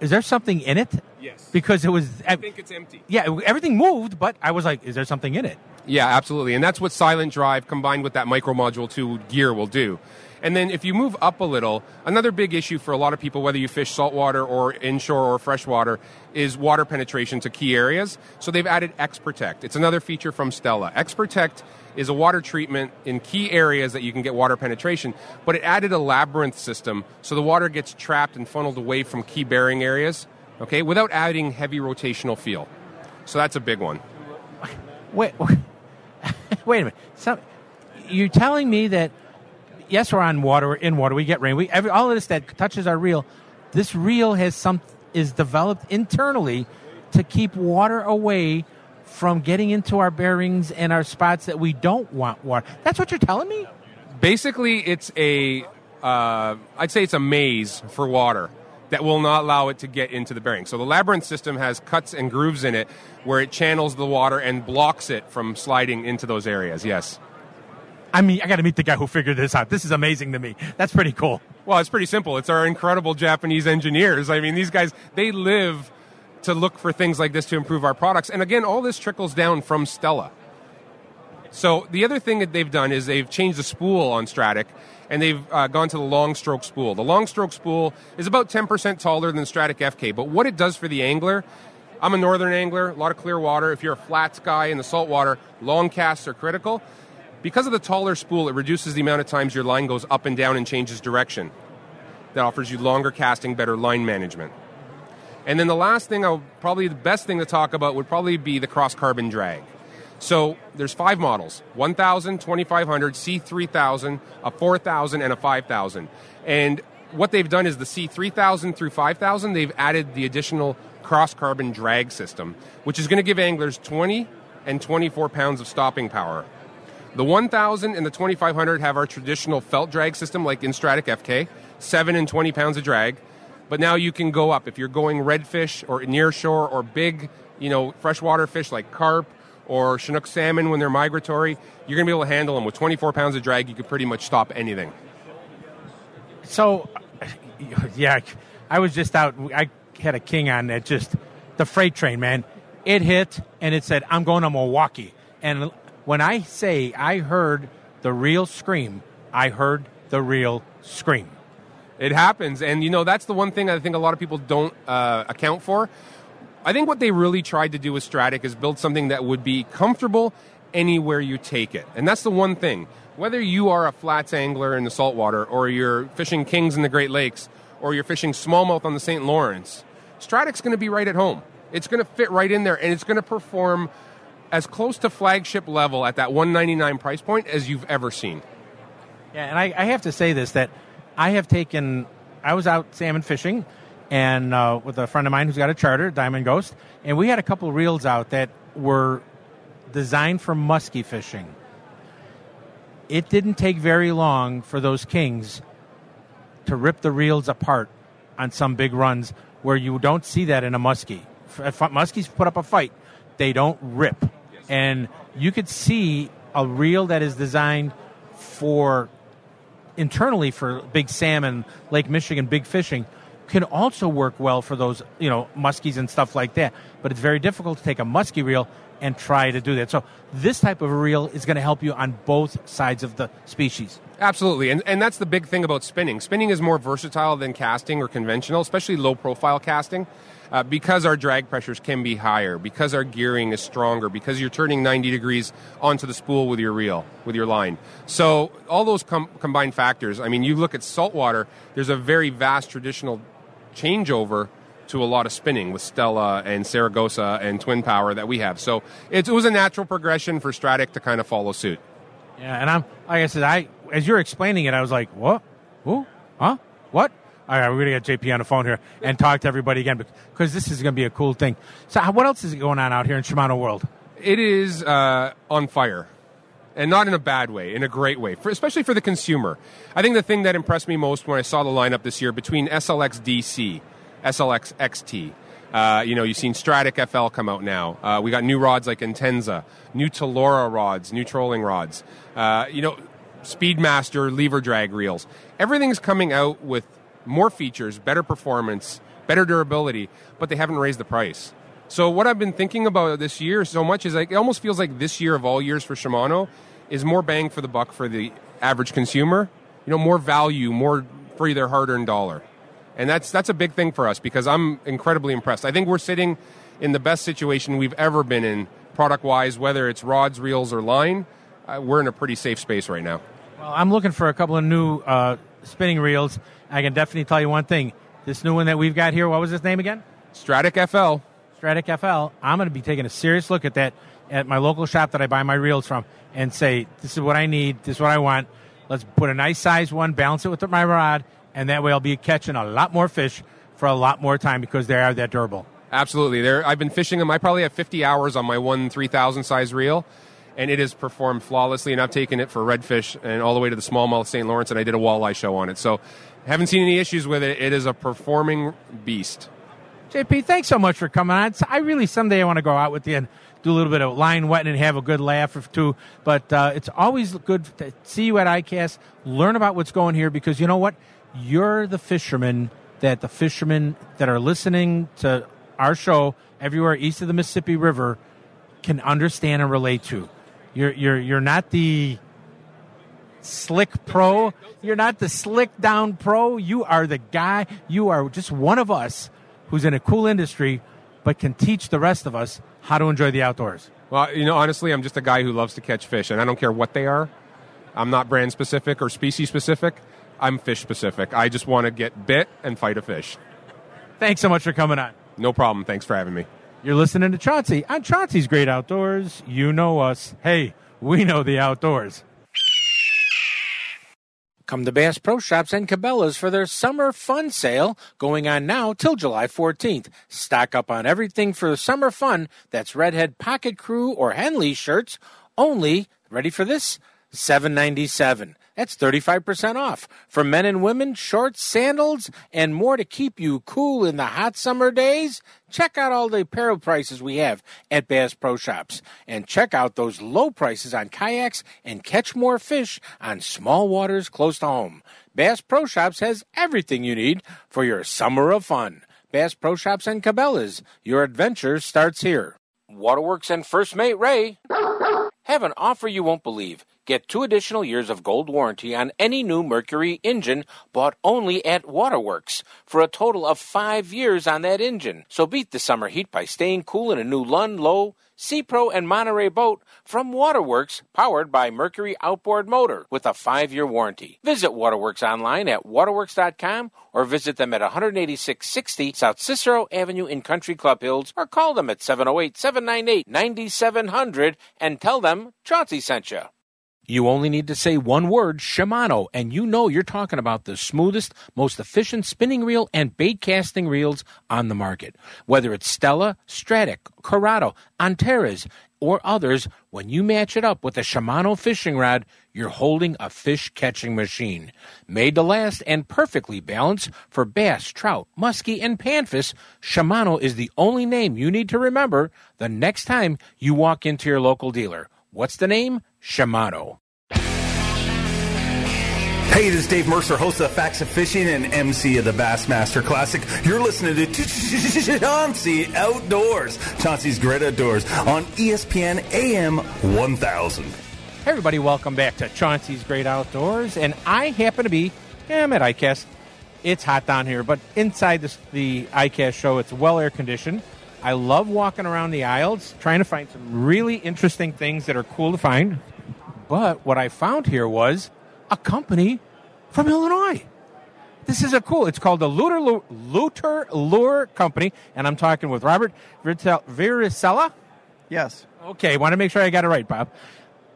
Is there something in it? Yes. Because it was. I think it's empty. Yeah, everything moved, but I was like, "Is there something in it?" Yeah, absolutely. And that's what Silent Drive combined with that Micro Module 2 gear will do. And then if you move up a little, another big issue for a lot of people, whether you fish saltwater or inshore or freshwater, is water penetration to key areas. So they've added X Protect. It's another feature from Stella. X Protect is a water treatment in key areas that you can get water penetration, but it added a labyrinth system so the water gets trapped and funneled away from key bearing areas, okay, without adding heavy rotational feel. So that's a big one. Wait, wait a minute. So, you're telling me that yes, we're on water, we're in water, we get rain, we every, all of this that touches our reel. This reel has some is developed internally to keep water away from getting into our bearings and our spots that we don't want water. That's what you're telling me. Basically, it's a uh, I'd say it's a maze for water that will not allow it to get into the bearing. So the labyrinth system has cuts and grooves in it where it channels the water and blocks it from sliding into those areas. Yes. I mean, I got to meet the guy who figured this out. This is amazing to me. That's pretty cool. Well, it's pretty simple. It's our incredible Japanese engineers. I mean, these guys, they live to look for things like this to improve our products. And again, all this trickles down from Stella. So the other thing that they've done is they've changed the spool on Stradic, and they've uh, gone to the long stroke spool. The long stroke spool is about 10% taller than Stradic FK, but what it does for the angler, I'm a northern angler, a lot of clear water. If you're a flats guy in the saltwater, long casts are critical. Because of the taller spool, it reduces the amount of times your line goes up and down and changes direction. That offers you longer casting, better line management. And then the last thing, I'll, probably the best thing to talk about would probably be the cross carbon drag. So there's five models 1000, 2500, C3000, a 4000, and a 5000. And what they've done is the C3000 through 5000, they've added the additional cross carbon drag system, which is going to give anglers 20 and 24 pounds of stopping power. The 1000 and the 2500 have our traditional felt drag system like in Stradic FK, 7 and 20 pounds of drag. But now you can go up if you're going redfish or near shore or big, you know, freshwater fish like carp or Chinook salmon when they're migratory, you're going to be able to handle them with 24 pounds of drag. You could pretty much stop anything. So, yeah, I was just out. I had a king on that. Just the freight train, man. It hit and it said, "I'm going to Milwaukee." And when I say I heard the reel scream, I heard the reel scream. It happens, and you know that's the one thing I think a lot of people don't uh, account for. I think what they really tried to do with Stradic is build something that would be comfortable anywhere you take it, and that's the one thing. Whether you are a flats angler in the saltwater, or you're fishing kings in the Great Lakes, or you're fishing smallmouth on the St. Lawrence, Stradic's going to be right at home. It's going to fit right in there, and it's going to perform as close to flagship level at that 199 price point as you've ever seen. Yeah, and I, I have to say this that I have taken. I was out salmon fishing, and uh, with a friend of mine who's got a charter, Diamond Ghost, and we had a couple reels out that were designed for musky fishing. It didn't take very long for those kings to rip the reels apart on some big runs where you don't see that in a muskie. If muskies put up a fight, they don't rip, and you could see a reel that is designed for internally for big salmon, Lake Michigan, big fishing, can also work well for those, you know, muskies and stuff like that. But it's very difficult to take a muskie reel and try to do that. So this type of reel is going to help you on both sides of the species. Absolutely, and, and that's the big thing about spinning. Spinning is more versatile than casting or conventional, especially low profile casting. Uh, because our drag pressures can be higher, because our gearing is stronger, because you're turning 90 degrees onto the spool with your reel, with your line. So, all those com- combined factors, I mean, you look at saltwater, there's a very vast traditional changeover to a lot of spinning with Stella and Saragosa and Twin Power that we have. So, it, it was a natural progression for Stradic to kind of follow suit. Yeah, and I'm, like I said, I, as you're explaining it, I was like, what? Who? Huh? What? All right, we're going to get JP on the phone here and talk to everybody again because this is going to be a cool thing. So, what else is going on out here in Shimano World? It is uh, on fire. And not in a bad way, in a great way, for, especially for the consumer. I think the thing that impressed me most when I saw the lineup this year between SLX DC, SLX XT, uh, you know, you've seen Stradic FL come out now. Uh, we got new rods like Intenza, new Talora rods, new trolling rods. Uh, you know, Speedmaster lever drag reels. Everything's coming out with more features, better performance, better durability, but they haven't raised the price. So what I've been thinking about this year so much is like it almost feels like this year of all years for Shimano is more bang for the buck for the average consumer. you know, more value, more for their hard-earned dollar. And that's that's a big thing for us because I'm incredibly impressed. I think we're sitting in the best situation we've ever been in product-wise, whether it's rods, reels, or line. Uh, we're in a pretty safe space right now. Well, I'm looking for a couple of new uh, spinning reels. I can definitely tell you one thing. This new one that we've got here, what was his name again? Stradic FL. Stradic FL. I'm going to be taking a serious look at that at my local shop that I buy my reels from and say, this is what I need, this is what I want. Let's put a nice size one, balance it with my rod, and that way I'll be catching a lot more fish for a lot more time because they are that durable. Absolutely. There, I've been fishing them. I probably have 50 hours on my one 3,000 size reel, and it has performed flawlessly. And I've taken it for redfish and all the way to the smallmouth St. Lawrence, and I did a walleye show on it. So, haven't seen any issues with it. It is a performing beast. JP, thanks so much for coming on. I really someday I want to go out with you and do a little bit of line wetting and have a good laugh or two. But uh, it's always good to see you at ICAST, learn about what's going here because you know what? You're the fisherman that the fishermen that are listening to our show everywhere east of the Mississippi River can understand and relate to. You're you're you're not the slick pro. You're not the slick down pro. You are the guy. You are just one of us who's in a cool industry, but can teach the rest of us how to enjoy the outdoors. Well, you know, honestly, I'm just a guy who loves to catch fish, and I don't care what they are. I'm not brand specific or species specific. I'm fish specific. I just want to get bit and fight a fish. Thanks so much for coming on. No problem. Thanks for having me. You're listening to Chauncey on Chauncey's Great Outdoors. You know us. Hey, we know the outdoors. Come to Bass Pro Shops and Cabela's for their summer fun sale going on now till July 14th. Stock up on everything for summer fun. That's Redhead Pocket Crew or Henley shirts. Only, ready for this? 797. That's 35% off. For men and women, shorts, sandals, and more to keep you cool in the hot summer days. Check out all the apparel prices we have at Bass Pro Shops. And check out those low prices on kayaks and catch more fish on small waters close to home. Bass Pro Shops has everything you need for your summer of fun. Bass Pro Shops and Cabela's. Your adventure starts here. Waterworks and First Mate Ray have an offer you won't believe. Get two additional years of gold warranty on any new Mercury engine bought only at Waterworks for a total of five years on that engine. So beat the summer heat by staying cool in a new Lund, Lowe, Sea Pro, and Monterey boat from Waterworks, powered by Mercury outboard motor with a five year warranty. Visit Waterworks online at waterworks.com or visit them at 18660 South Cicero Avenue in Country Club Hills or call them at 708 798 9700 and tell them Chauncey sent you. You only need to say one word, Shimano, and you know you're talking about the smoothest, most efficient spinning reel and bait casting reels on the market. Whether it's Stella, Stradic, Curado, Antares, or others, when you match it up with a Shimano fishing rod, you're holding a fish catching machine. Made to last and perfectly balanced for bass, trout, muskie, and panfish, Shimano is the only name you need to remember the next time you walk into your local dealer. What's the name? Shimano. Hey, this is Dave Mercer, host of Facts of Fishing and MC of the Bassmaster Classic. You're listening to Chauncey Outdoors, Chauncey's Great Outdoors on ESPN AM 1000. Hey, everybody, welcome back to Chauncey's Great Outdoors. And I happen to be, yeah, I'm at ICAST. It's hot down here, but inside this, the ICAST show, it's well air conditioned. I love walking around the aisles, trying to find some really interesting things that are cool to find. But what I found here was a company from Illinois. This is a cool. It's called the Looter Lure, Looter Lure Company, and I'm talking with Robert Viricella. Yes. Okay, want to make sure I got it right, Bob.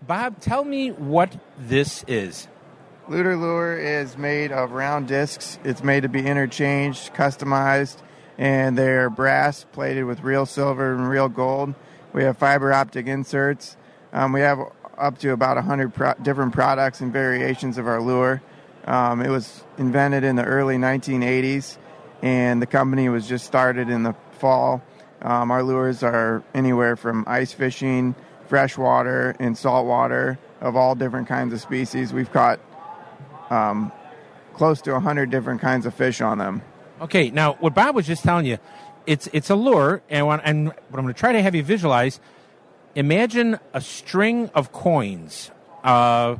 Bob, tell me what this is. Looter Lure is made of round discs. It's made to be interchanged, customized, and they're brass plated with real silver and real gold. We have fiber optic inserts. Um, we have up to about 100 pro- different products and variations of our lure. Um, it was invented in the early 1980s, and the company was just started in the fall. Um, our lures are anywhere from ice fishing, freshwater, and saltwater of all different kinds of species. We've caught um, close to 100 different kinds of fish on them. Okay, now what Bob was just telling you, it's it's a lure, and what, and what I'm going to try to have you visualize. Imagine a string of coins, uh,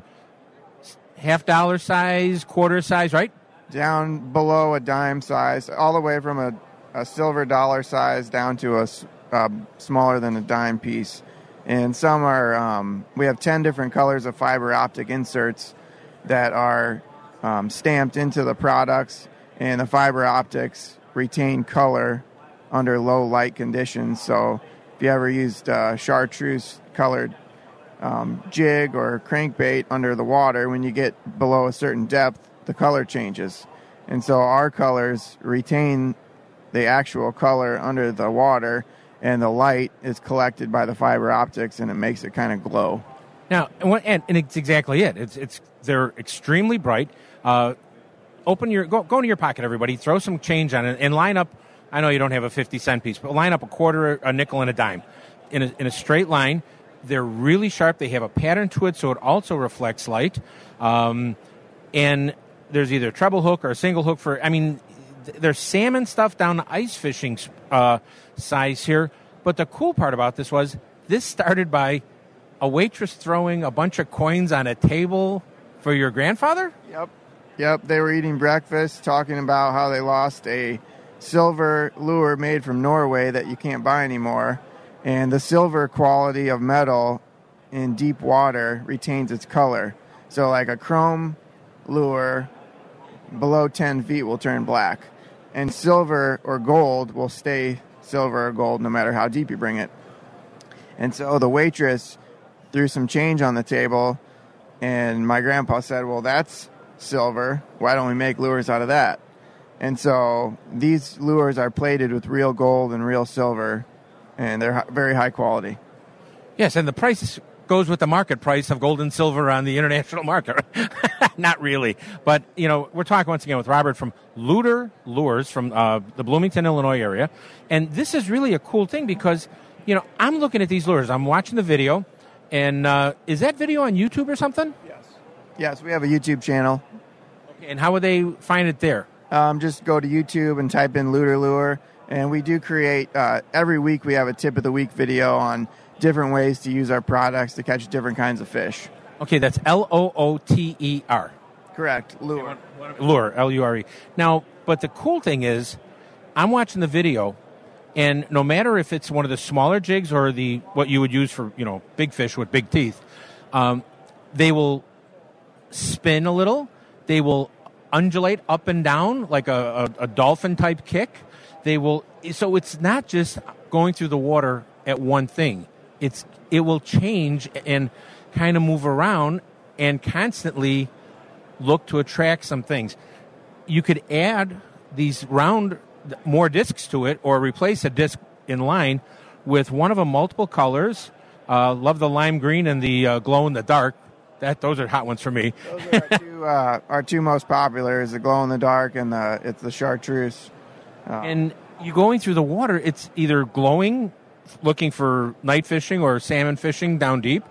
half dollar size, quarter size, right? Down below a dime size, all the way from a, a silver dollar size down to a uh, smaller than a dime piece. And some are, um, we have 10 different colors of fiber optic inserts that are um, stamped into the products, and the fiber optics retain color under low light conditions. So if you ever used uh, chartreuse colored um, jig or crankbait under the water, when you get below a certain depth, the color changes. And so our colors retain the actual color under the water, and the light is collected by the fiber optics, and it makes it kind of glow. Now, and, and, and it's exactly it. It's it's they're extremely bright. Uh, open your go go into your pocket, everybody. Throw some change on it and line up. I know you don't have a fifty cent piece, but line up a quarter, a nickel, and a dime in a, in a straight line. They're really sharp. They have a pattern to it, so it also reflects light. Um, and there's either a treble hook or a single hook for. I mean, there's salmon stuff down to ice fishing uh, size here. But the cool part about this was this started by a waitress throwing a bunch of coins on a table for your grandfather. Yep. Yep, they were eating breakfast, talking about how they lost a silver lure made from Norway that you can't buy anymore. And the silver quality of metal in deep water retains its color. So, like a chrome lure below 10 feet will turn black, and silver or gold will stay silver or gold no matter how deep you bring it. And so the waitress threw some change on the table, and my grandpa said, Well, that's silver. Why don't we make lures out of that? And so these lures are plated with real gold and real silver, and they're very high quality. Yes, and the price goes with the market price of gold and silver on the international market. Not really, but you know, we're talking once again with Robert from Looter Lures from uh, the Bloomington, Illinois area, and this is really a cool thing because you know I'm looking at these lures, I'm watching the video, and uh, is that video on YouTube or something? Yes. Yes, we have a YouTube channel. Okay, and how would they find it there? Um, just go to YouTube and type in Looter Lure, and we do create uh, every week. We have a tip of the week video on different ways to use our products to catch different kinds of fish. Okay, that's L O O T E R. Correct, lure. Lure, L U R E. Now, but the cool thing is, I'm watching the video, and no matter if it's one of the smaller jigs or the what you would use for you know big fish with big teeth, um, they will spin a little. They will undulate up and down like a, a, a dolphin type kick. They will. So it's not just going through the water at one thing. It's it will change and kind of move around and constantly look to attract some things. You could add these round more discs to it or replace a disc in line with one of them multiple colors. Uh, love the lime green and the uh, glow in the dark. That those are hot ones for me. Those are our two, uh, our two most popular is the glow in the dark and the it's the chartreuse. Uh, and you going through the water, it's either glowing, looking for night fishing or salmon fishing down deep,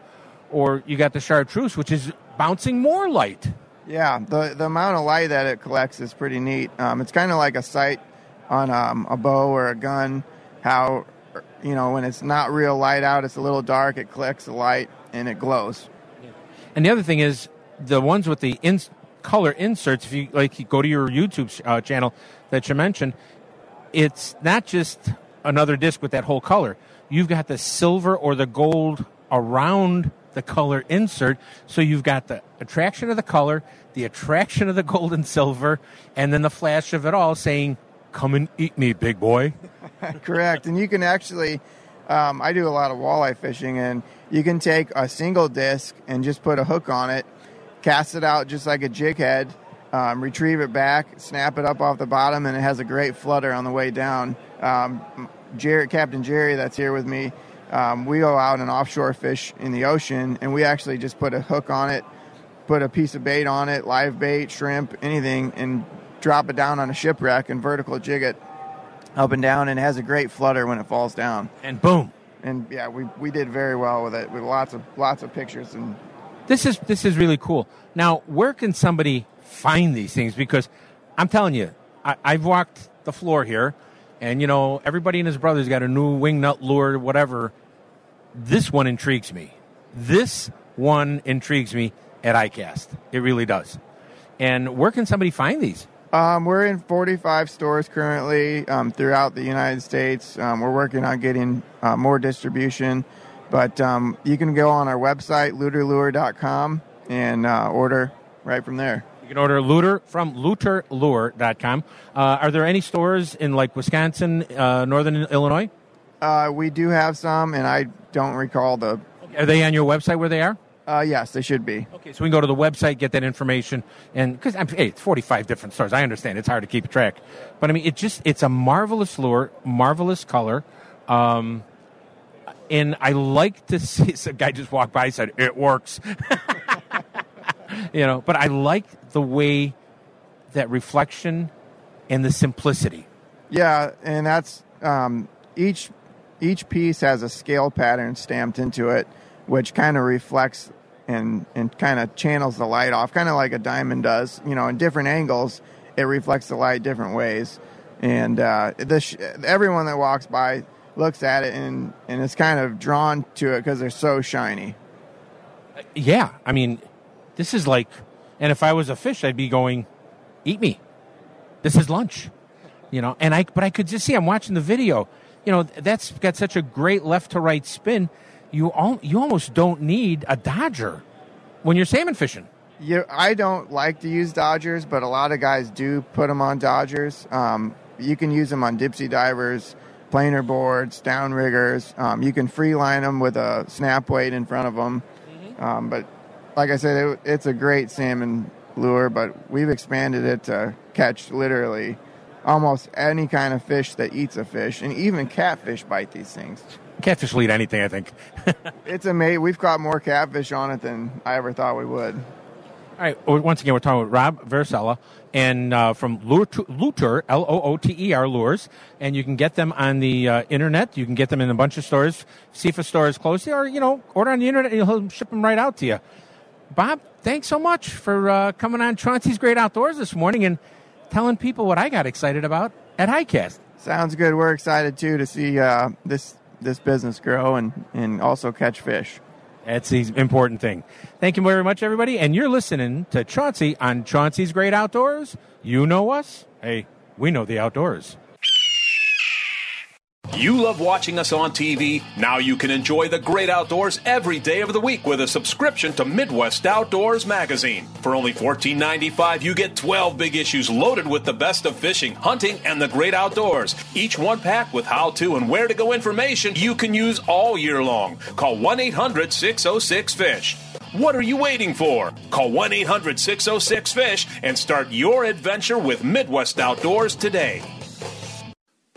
or you got the chartreuse, which is bouncing more light. Yeah, the the amount of light that it collects is pretty neat. Um, it's kind of like a sight on um, a bow or a gun. How you know when it's not real light out, it's a little dark. It collects the light and it glows. And the other thing is the ones with the color inserts. If you like, you go to your YouTube uh, channel that you mentioned, it's not just another disc with that whole color. You've got the silver or the gold around the color insert, so you've got the attraction of the color, the attraction of the gold and silver, and then the flash of it all saying, "Come and eat me, big boy." Correct. And you can actually, um, I do a lot of walleye fishing, and you can take a single disc and just put a hook on it, cast it out just like a jig head, um, retrieve it back, snap it up off the bottom, and it has a great flutter on the way down. Um, Jerry, Captain Jerry, that's here with me, um, we go out and offshore fish in the ocean, and we actually just put a hook on it, put a piece of bait on it, live bait, shrimp, anything, and drop it down on a shipwreck and vertical jig it up and down, and it has a great flutter when it falls down. And boom. And yeah, we, we did very well with it with lots of lots of pictures and This is this is really cool. Now, where can somebody find these things? Because I'm telling you, I, I've walked the floor here, and you know everybody and his brother's got a new wing nut lure, whatever. This one intrigues me. This one intrigues me. at ICAST. It really does. And where can somebody find these? Um, we're in 45 stores currently um, throughout the United States. Um, we're working on getting uh, more distribution, but um, you can go on our website, looterlure.com, and uh, order right from there. You can order looter from looterlure.com. Uh, are there any stores in like Wisconsin, uh, Northern Illinois? Uh, we do have some, and I don't recall the. Are they on your website where they are? Uh, yes, they should be. Okay, so we can go to the website, get that information, and because hey, it's forty-five different stores. I understand it's hard to keep track, but I mean, it just it's a marvelous lure, marvelous color, um, and I like to see. Some guy just walked by, and said it works, you know. But I like the way that reflection and the simplicity. Yeah, and that's um, each each piece has a scale pattern stamped into it, which kind of reflects and and kind of channels the light off, kind of like a diamond does. You know, in different angles, it reflects the light different ways, and uh, the sh- everyone that walks by looks at it and and is kind of drawn to it because they're so shiny. Yeah, I mean, this is like, and if I was a fish, I'd be going, eat me. This is lunch, you know. And I, but I could just see. I'm watching the video. You know, that's got such a great left to right spin. You all, you almost don't need a dodger when you're salmon fishing. You, I don't like to use Dodgers, but a lot of guys do put them on Dodgers. Um, you can use them on dipsy divers, planer boards, downriggers. Um, you can free line them with a snap weight in front of them. Um, but like I said, it, it's a great salmon lure, but we've expanded it to catch literally almost any kind of fish that eats a fish, and even catfish bite these things. Catfish will eat anything, I think. It's amazing. We've caught more catfish on it than I ever thought we would. All right. Once again, we're talking with Rob Versella and uh, from Looter, L O O T E R Lures, and you can get them on the uh, internet. You can get them in a bunch of stores. See if a store is close, or you know, order on the internet. and He'll ship them right out to you. Bob, thanks so much for uh, coming on Chauncey's Great Outdoors this morning and telling people what I got excited about at ICAST. Sounds good. We're excited too to see uh, this this business grow and and also catch fish. That's the important thing. Thank you very much, everybody. And you're listening to Chauncey on Chauncey's Great Outdoors. You know us. Hey, we know the outdoors. You love watching us on TV? Now you can enjoy the great outdoors every day of the week with a subscription to Midwest Outdoors magazine. For only $14.95, you get 12 big issues loaded with the best of fishing, hunting, and the great outdoors. Each one packed with how to and where to go information you can use all year long. Call 1 800 606 FISH. What are you waiting for? Call 1 800 606 FISH and start your adventure with Midwest Outdoors today.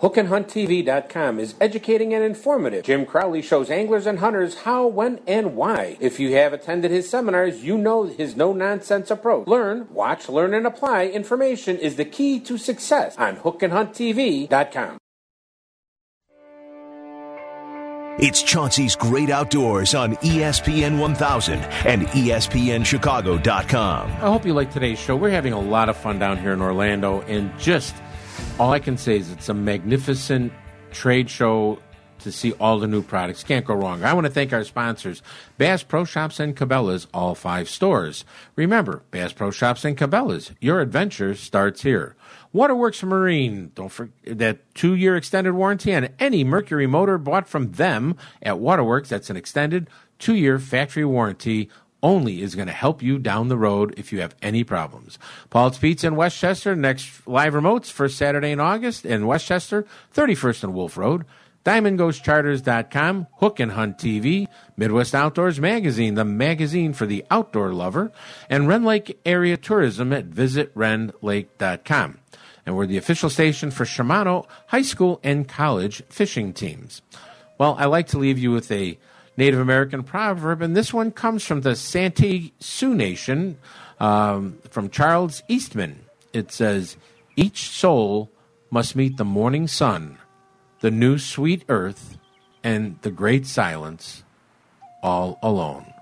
HookandHuntTV.com is educating and informative. Jim Crowley shows anglers and hunters how, when, and why. If you have attended his seminars, you know his no nonsense approach. Learn, watch, learn, and apply information is the key to success on HookandHuntTV.com. It's Chauncey's Great Outdoors on ESPN 1000 and ESPNChicago.com. I hope you like today's show. We're having a lot of fun down here in Orlando, and just all I can say is it's a magnificent trade show to see all the new products. Can't go wrong. I want to thank our sponsors, Bass Pro Shops and Cabela's, all five stores. Remember, Bass Pro Shops and Cabela's, your adventure starts here. Waterworks Marine, don't forget that two year extended warranty on any Mercury motor bought from them at Waterworks. That's an extended two year factory warranty only is going to help you down the road if you have any problems. Paul's Pizza in Westchester, next live remotes for Saturday in August in Westchester, 31st and Wolf Road. DiamondGhostCharters.com, Hook and Hunt TV, Midwest Outdoors Magazine, the magazine for the outdoor lover, and Rend Lake Area Tourism at visitrendlake.com. And we're the official station for Shimano high school and college fishing teams. Well, I like to leave you with a Native American proverb, and this one comes from the Santee Sioux Nation um, from Charles Eastman. It says, Each soul must meet the morning sun the new sweet earth, and the great silence, all alone.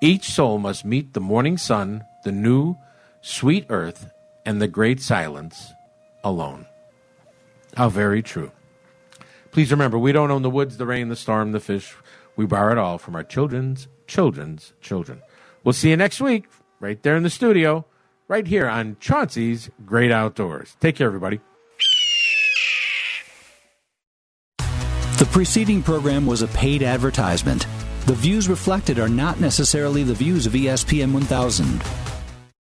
Each soul must meet the morning sun, the new sweet earth, and the great silence alone. How very true. Please remember, we don't own the woods, the rain, the storm, the fish. We borrow it all from our children's children's children. We'll see you next week, right there in the studio, right here on Chauncey's Great Outdoors. Take care, everybody. The preceding program was a paid advertisement. The views reflected are not necessarily the views of ESPN 1000.